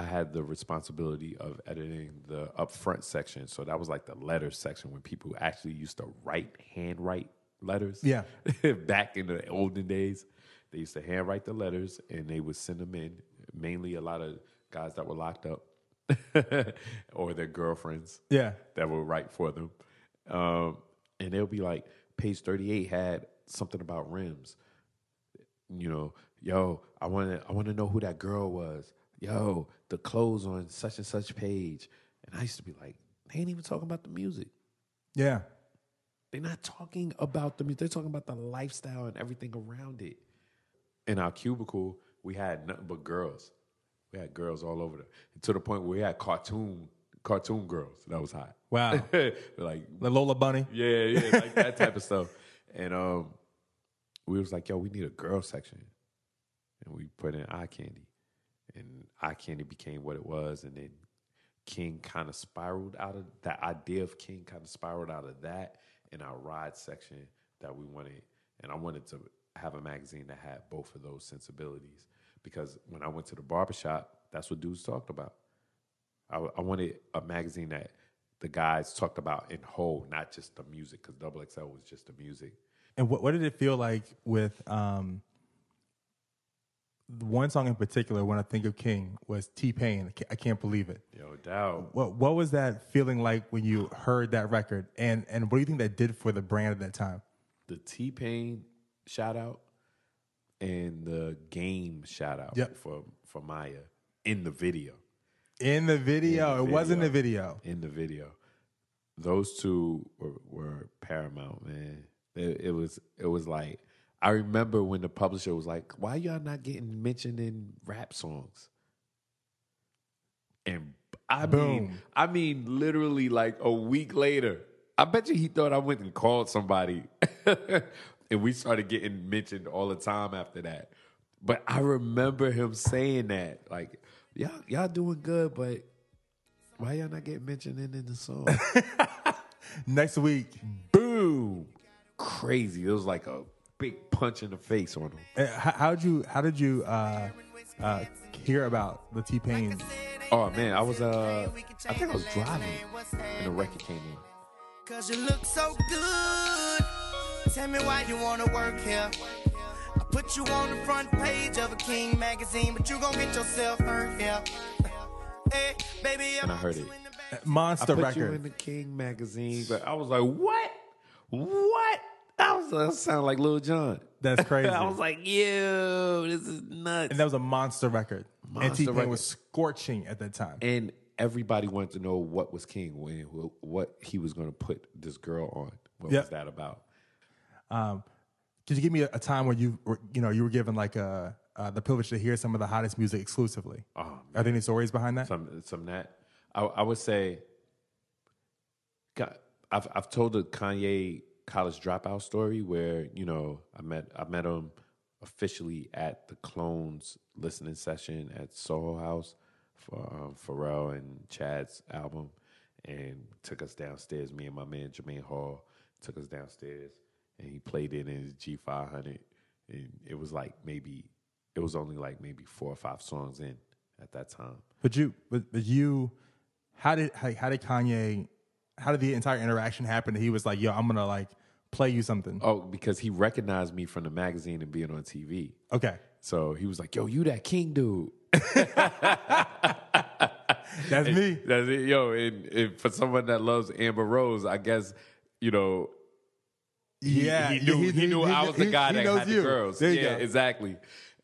I had the responsibility of editing the upfront section. So that was like the letters section when people actually used to write, handwrite letters. Yeah. Back in the olden days, they used to handwrite the letters and they would send them in. Mainly a lot of guys that were locked up or their girlfriends Yeah, that would write for them. Um, and they'll be like, page 38 had something about rims. You know, yo, I want to I want to know who that girl was. Yo, the clothes on such and such page. And I used to be like, they ain't even talking about the music. yeah, They're not talking about the music. They're talking about the lifestyle and everything around it. In our cubicle, we had nothing but girls. We had girls all over the to the point where we had cartoon cartoon girls. That was hot. Wow. like the Lola Bunny. yeah, yeah, like that type of stuff. And um, we was like, yo, we need a girl section, and we put in eye candy, and eye candy became what it was, and then King kind of spiraled out of that idea of King kind of spiraled out of that in our ride section that we wanted, and I wanted to have a magazine that had both of those sensibilities because when I went to the barbershop, that's what dudes talked about. I, I wanted a magazine that the guys talked about in whole, not just the music, because Double XL was just the music. And what, what did it feel like with um, one song in particular? When I think of King, was T Pain. I can't, believe it. No doubt. What what was that feeling like when you heard that record? And and what do you think that did for the brand at that time? The T Pain shout out and the game shout out Yep. for for Maya in the video. In the video, In the it wasn't the video. video. In the video, those two were, were paramount, man. It, it was it was like I remember when the publisher was like, "Why y'all not getting mentioned in rap songs?" And I mean, Boom. I mean, literally like a week later, I bet you he thought I went and called somebody, and we started getting mentioned all the time after that. But I remember him saying that, like, y'all, y'all doing good, but why y'all not getting mentioned in, in the song? Next week, Boom, crazy! It was like a big punch in the face on him. uh, how, how did you how did you uh, uh, hear about the T Pain? Oh man, I was uh, I think I was driving, and the record came in. Cause you look so good. Tell me why you wanna work here. I put you on the front page of a King magazine, but you gon' get yourself hurt here. Hey, baby, And I heard it. Monster I put record. you in the King magazine, but I was like, what? What? I was that sound like Lil Jon. That's crazy. I was like, yo, this is nuts. and that was a monster record. and Monster T Pain record. was scorching at that time. and everybody wanted to know what was King, when, what he was going to put this girl on. What Yep. was that about? Um, Could you give me a, a time where you were, you know, you were given like a, uh, the privilege to hear some of the hottest music exclusively? Oh, Are there any stories behind that? some some that I, I would say. God, I've I've told the Kanye college dropout story where you know I met I met him officially at the Clones listening session at Soho House for um, Pharrell and Chad's album, and took us downstairs. Me and my man Jermaine Hall took us downstairs, and he played it in his G five hundred, and it was like maybe it was only like maybe four or five songs in at that time. But you, but, but you, how did how, how did Kanye, how did the entire interaction happen? He was like, "Yo, I'm gonna like play you something." Oh, because he recognized me from the magazine and being on TV. Okay, So he was like, "Yo, you that King dude." that's me. That's it, yo. And, and for someone that loves Amber Rose, I guess you know. He, Yeah, he knew. He, knew I was the guy he that knows had you. the girls. There yeah, exactly.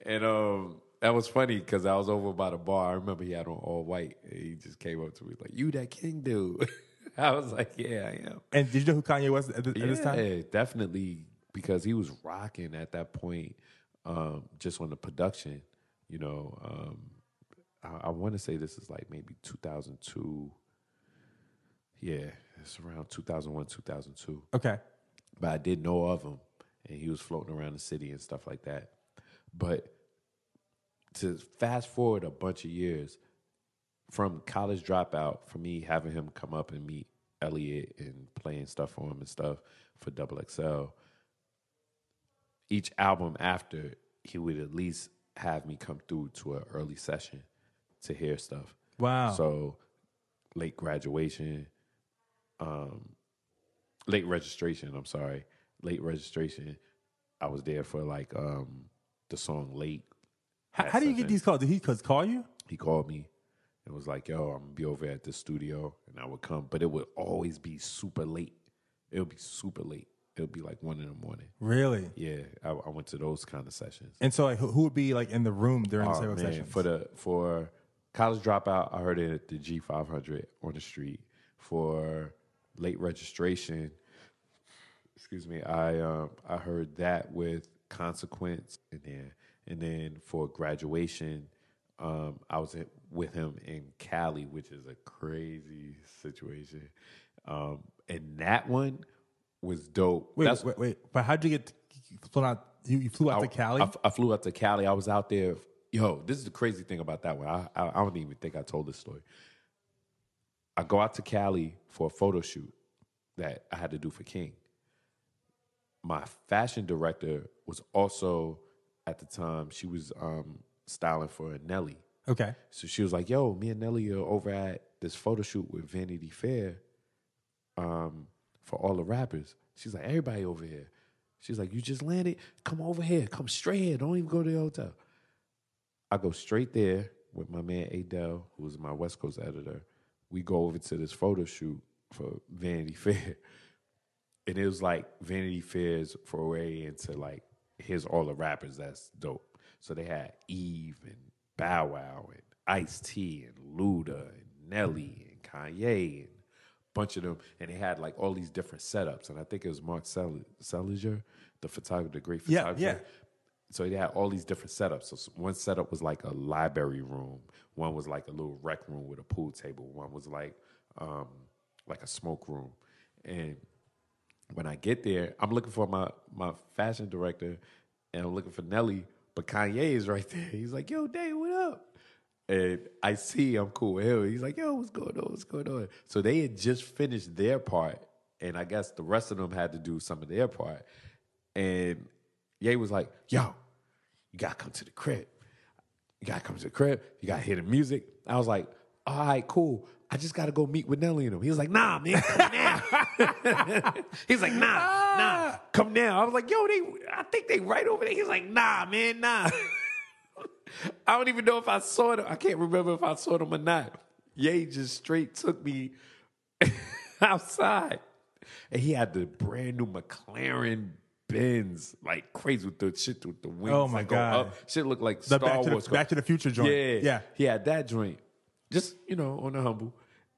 And um, that was funny because I was over by the bar. I remember he had on all white. And he just came up to me like, "You that King dude." I was like, "Yeah, I am." And did you know who Kanye was at, th- at this time? Yeah, definitely because he was rocking at that point, um, just on the production. You know, um, I, I want to say this is like maybe 2002. Yeah, it's around 2001, 2002. Okay, But I did know of him, and he was floating around the city and stuff like that. But to fast forward a bunch of years from college dropout, for me having him come up and meet Elliot and playing stuff for him and stuff for Double XL, each album after, he would at least have me come through to an early session to hear stuff. wow. So late graduation, um, late registration. I'm sorry, late registration. I was there for like um, the song "Late." how, how do you get these calls? Did he cause call you? He called me and was like, "Yo, I'm gonna be over at the studio," and I would come, but it would always be super late. It would be super late. It would be like one in the morning. Really? Yeah, I, I went to those kind of sessions. And so, like, who, who would be like in the room during the Oh, man, sessions? For the for college dropout, I heard it at the G five hundred on the street. For late registration, excuse me, I um I heard that with consequence in there, and then for graduation, um I was in, with him in Cali, which is a crazy situation, um and that one was dope. wait, That's- wait, wait. But how'd you get you flew out? You, you flew out to Cali? I, I flew out to Cali. I was out there. Yo, this is the crazy thing about that one. I, I, I don't even think I told this story. I go out to Cali for a photo shoot that I had to do for King. My fashion director was also at the time she was um, styling for Nelly. Okay. So she was like, "Yo, me and Nelly are over at this photo shoot with Vanity Fair, um, for all the rappers." She's like, "Everybody over here." She's like, "You just landed. Come over here. Come straight here. Don't even go to the hotel." I go straight there with my man Adele, who was my West Coast editor. We go over to this photo shoot for Vanity Fair, and it was like Vanity Fair's foray into like here's all the rappers that's dope. So they had Eve and Bow Wow and Ice T and Luda and Nelly and Kanye and a bunch of them, and they had like all these different setups. And I think it was Mark Sel- Seliger, the photographer, the great photographer. yeah. yeah. So they had all these different setups. So one setup was like a library room. One was like a little rec room with a pool table. One was like um, like a smoke room. And when I get there, I'm looking for my my fashion director, and I'm looking for Nelly. But Kanye is right there. He's like, "Yo, Dave, what up?" And I see I'm cool with him. He's like, "Yo, what's going on? What's going on?" So they had just finished their part, and I guess the rest of them had to do some of their part. And Ye was like, "Yo, you gotta come to the crib. You gotta come to the crib. You gotta hear the music." I was like, "All right, cool. I just gotta go meet with Nelly and him." He was like, "Nah, man, come now." He's like, "Nah, nah, ah. come now." I was like, "Yo, they, I think they right over there." He's like, "Nah, man, nah." I don't even know if I saw them. I can't remember if I saw them or not. Ye just straight took me outside. And he had the brand new McLaren Benz like crazy with the shit with the wings. Oh, my God. up. Shit look like The Star Back to Wars. the, Back to the Future joint. Yeah, yeah. He had that joint, just you know, on the humble.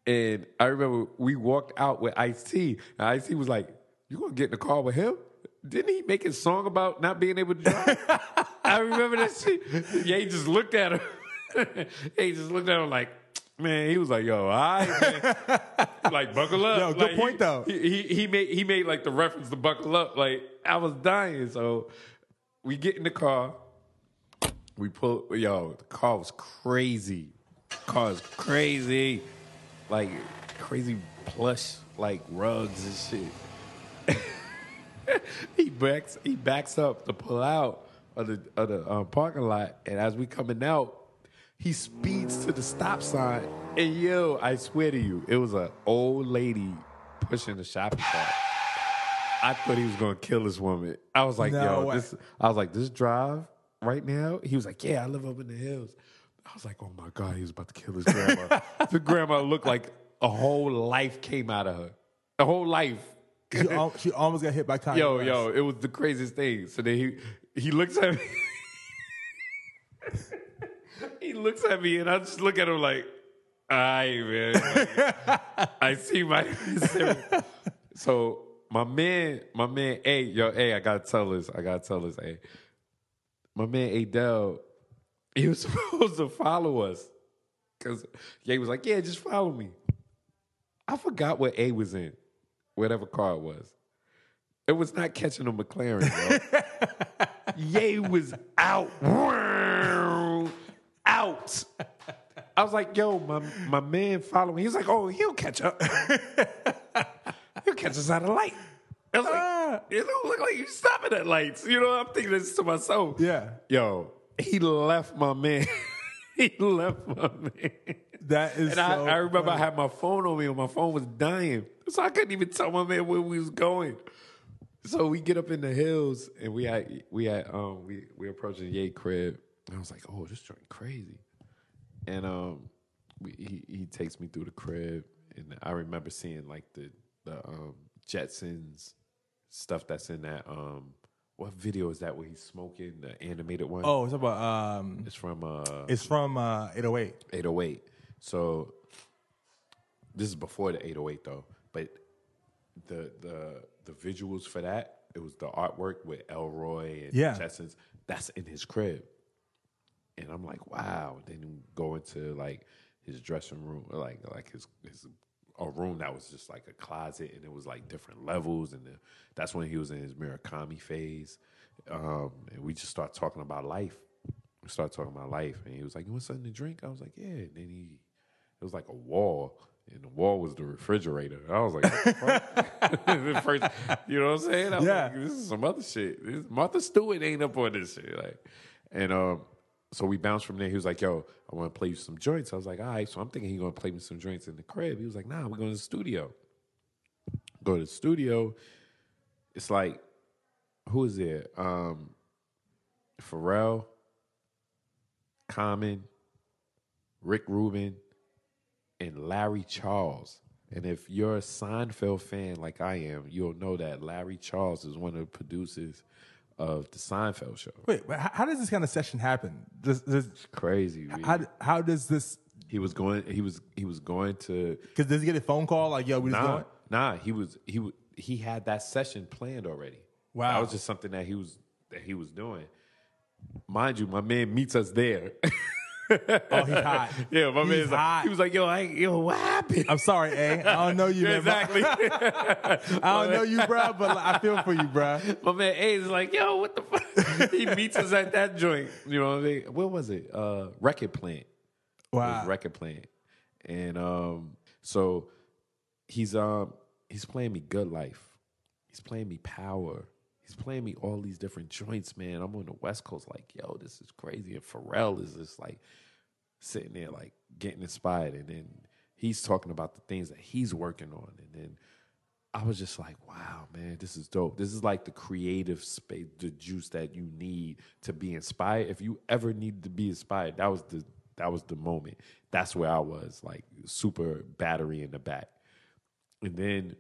And I remember we walked out with Ice T, and Ice T was like, "You gonna get in the car with him?" Didn't he make a song about not being able to drive? I remember that shit. Yeah, he just looked at him. he just looked at him like, man. He was like, "Yo, all right, man. like buckle up." Yo, good Like, he- point, though. He, he he made he made like the reference to buckle up. Like I was dying, so we get in the car. We pull. Yo, the car was crazy. car is crazy, like crazy plush, like rugs and shit. he backs he backs up to pull out of the of the um, parking lot, and as we coming out, he speeds to the stop sign. And yo, I swear to you, it was an old lady pushing the shopping cart. I thought he was gonna kill this woman. I was like, No yo, way. this. I was like, this drive right now. He was like, yeah, I live up in the hills. I was like, oh my god, he was about to kill his grandma. the grandma looked like a whole life came out of her. A whole life. She, al- she almost got hit by Kanye Yo, West. yo, it was the craziest thing. So then he he looks at me. he looks at me and I just look at him like, aye, man. Like, I see my So my man, my man, hey, yo, hey, I gotta tell this. I gotta tell this, hey. My man Adele, he was supposed to follow us. Cause Ye was like, yeah, just follow me. I forgot what A was in, whatever car it was. It was not catching a McLaren, bro. Ye was out. out. I was like, yo, my, my man following me. He's like, oh, he'll catch up. he'll catch us at a light. I was like, ah. it don't look like you stopping at lights. You know, I'm thinking this to myself. Yeah. Yo, he left my man. he left my man. That is And I, so I remember I had my phone on me and my phone was dying. So I couldn't even tell my man where we was going. So we get up in the hills and we had we had um we we approaching Ye crib. And I was like, oh, this joint crazy. And um we, he he takes me through the crib and I remember seeing like the the um Jetsons stuff that's in that um what video is that where he's smoking the animated one? Oh, it's about um, it's from uh it's from uh, 808. 808. So this is before the 808 though, but the the the visuals for that it was the artwork with Elroy and Yeah. Jetsons. That's in his crib, and I'm like, wow. Then go into like his dressing room, like like his his a room that was just like a closet, and it was like different levels, and the, that's when he was in his Murakami phase, um, and we just start talking about life. We started talking about life, and he was like, "You want something to drink?" I was like, "Yeah." And then he, it was like a wall, and the wall was the refrigerator. I was like, the first, you know what I'm saying? I was Yeah. like, this is some other shit. This, Martha Stewart ain't up on this shit. Like, and um, so we bounced from there. He was like, "Yo, I want to play you some joints." I was like, "All right." So I'm thinking he's gonna play me some joints in the crib. He was like, "Nah, we're going to the studio." Go to the studio. It's like, who is there? Um, Pharrell, Common, Rick Rubin, and Larry Charles. And if you're a Seinfeld fan like I am, you'll know that Larry Charles is one of the producers of the Seinfeld show. Wait, how, how does this kind of session happen? This does, Crazy. man. how, how does this? he was going. He was. He was going to. Because does he get a phone call like, "Yo, we just Nah, going"? nah. He was. He he had that session planned already. Wow. that was just something that he was that he was doing. Mind you, my man meets us there. Oh, he's hot. yeah, my He's man's like, hot. he was like, "Yo, I, yo, what happened?" I'm sorry, A. I don't know you, man. exactly. I don't know you, bro, but like, I feel for you, bro. My man A is like, yo, what the fuck? he meets us at that joint. You know what I mean? Where was it? Uh, record plant. Wow. record plant. And um, so he's um he's playing me good life. He's playing me power. He's playing me all these different joints, man. I'm on the West Coast, like, yo, this is crazy. And Pharrell is just like sitting there, like getting inspired. And then he's talking about the things that he's working on. And then I was just like, wow, man, this is dope. This is like the creative space, the juice that you need to be inspired. If you ever need to be inspired, that was the that was the moment. That's where I was, like super battery in the back. And then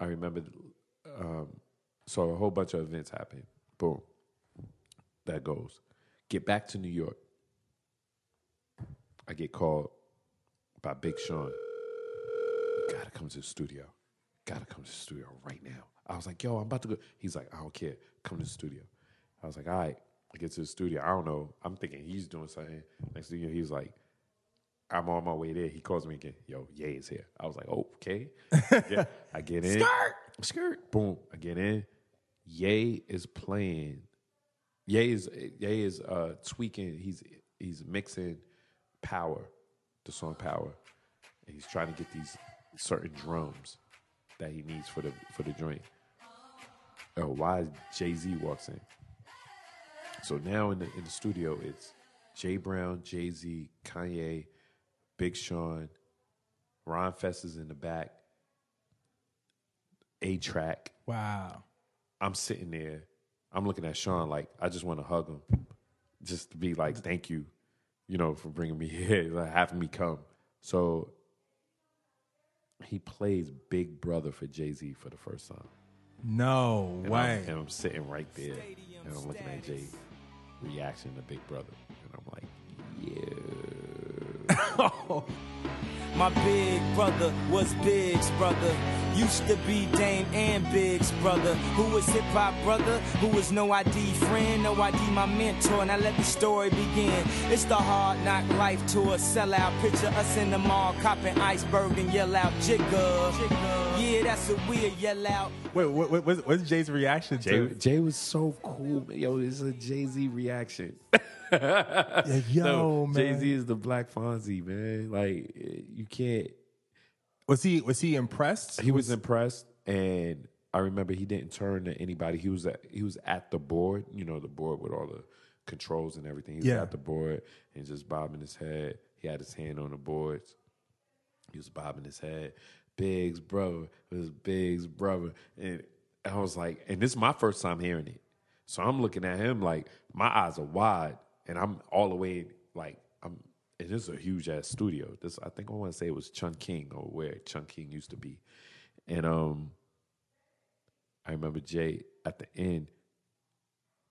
I remember um, So a whole bunch of events happen. Boom. That goes. Get back to New York. I get called by Big Sean. You gotta come to the studio. Gotta come to the studio right now. I was like, yo, I'm about to go. He's like, I don't care. Come to the studio. I was like, all right. I get to the studio. I don't know. I'm thinking he's doing something. Next thing you know, he's like, I'm on my way there. He calls me again. Yo, Ye is here. I was like, okay. Yeah, I get in. Skirt. Skirt. Boom. I get in. Ye is playing. Ye is Ye is uh, tweaking. He's he's mixing power, the song Power, and he's trying to get these certain drums that he needs for the for the joint. Oh, why Jay Z walks in? So now in the in the studio, it's Jay Brown, Jay Z, Kanye, Big Sean, Ron Fest is in the back, A-Trak. Wow. I'm sitting there. I'm looking at Sean like I just want to hug him, just to be like, thank you, you know, for bringing me here, like having me come. So he plays Big Brother for Jay Z for the first time. No And way. I'm, and I'm sitting right there, and I'm looking at Jay reaction to Big Brother, and I'm like, yeah. Oh. My big brother was Big's brother. Used to be Dame and Big's brother. Who was hip hop brother? Who was no ID friend? No ID my mentor. Now let the story begin. It's the hard knock life tour. Sellout picture us in the mall, copping iceberg and yell out jigger. Yeah, that's what we'll yell out. Wait, what, what, what's, what's Jay's reaction Jay, to? Jay was so cool. Yo, it's a Jay Z reaction. Yeah, yo, man. Jay Z is the Black Fonzie, man. Like you can't. Was he was he impressed? He was impressed, and I remember he didn't turn to anybody. He was at he was at the board, you know, the board with all the controls and everything. He was Yeah. at the board and just bobbing his head. He had his hand on the boards. He was bobbing his head. Big's brother it was Big's brother, and I was like, and this is my first time hearing it. So I'm looking at him like my eyes are wide, and I'm all the way like This is a huge ass studio. This I think I want to say it was Chung King or where Chung King used to be, and um, I remember Jay at the end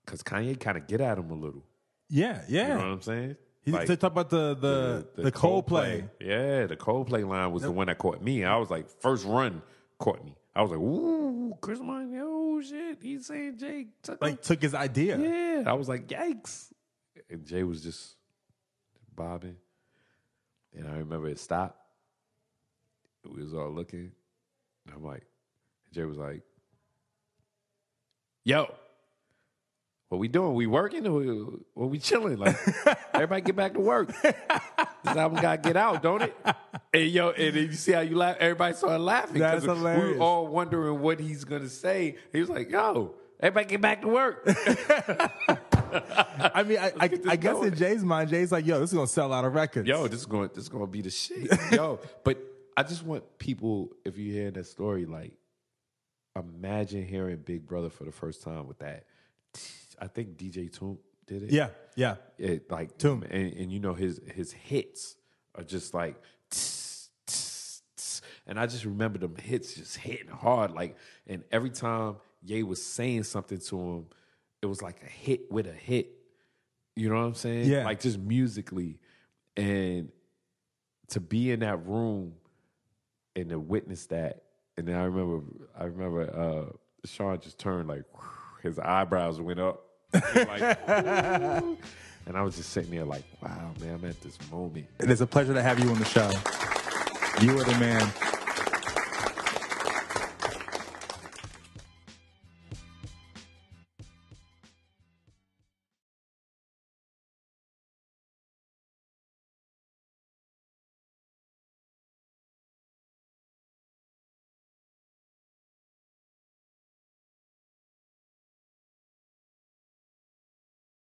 because Kanye kind of get at him a little. yeah, yeah. You know what I'm saying? He Like, talk about the the the, Coldplay. Yeah, the Coldplay line was the one that caught me. I was like, first run caught me. I was like, ooh, Chris Martin, oh shit, he's saying Jay took him. Took his idea. Yeah, I was like, yikes. And Jay was just bobbing. And I remember it stopped. We was all looking. And I'm like, Jay was like, yo, what we doing? We working or we, or we chilling? Like, everybody get back to work. this album got to get out, don't it? And yo, and you see how you laugh? Everybody started laughing. That's We hilarious. were all wondering what he's going to say. He was like, yo, everybody get back to work. I mean, I, I, I guess going. in Jay's mind, Jay's like, "Yo, this is gonna sell out of records." yo, this is going this is going to be the shit. Yo, but I just want people if you hear that story like imagine hearing Big Brother for the first time with that. I think DJ Toomp did it. yeah, yeah. It like Toomp. and, and you know his his hits are just like tss, tss, tss. and I just remember them hits just hitting hard like and every time Ye was saying something to him, it was like a hit with a hit. You know what I'm saying? Yeah. Like just musically. And to be in that room and to witness that, and then I remember I remember uh Sean just turned like his eyebrows went up. like, and I was just sitting there like, wow, man, I'm at this moment. It is a pleasure to have you on the show. You are the man.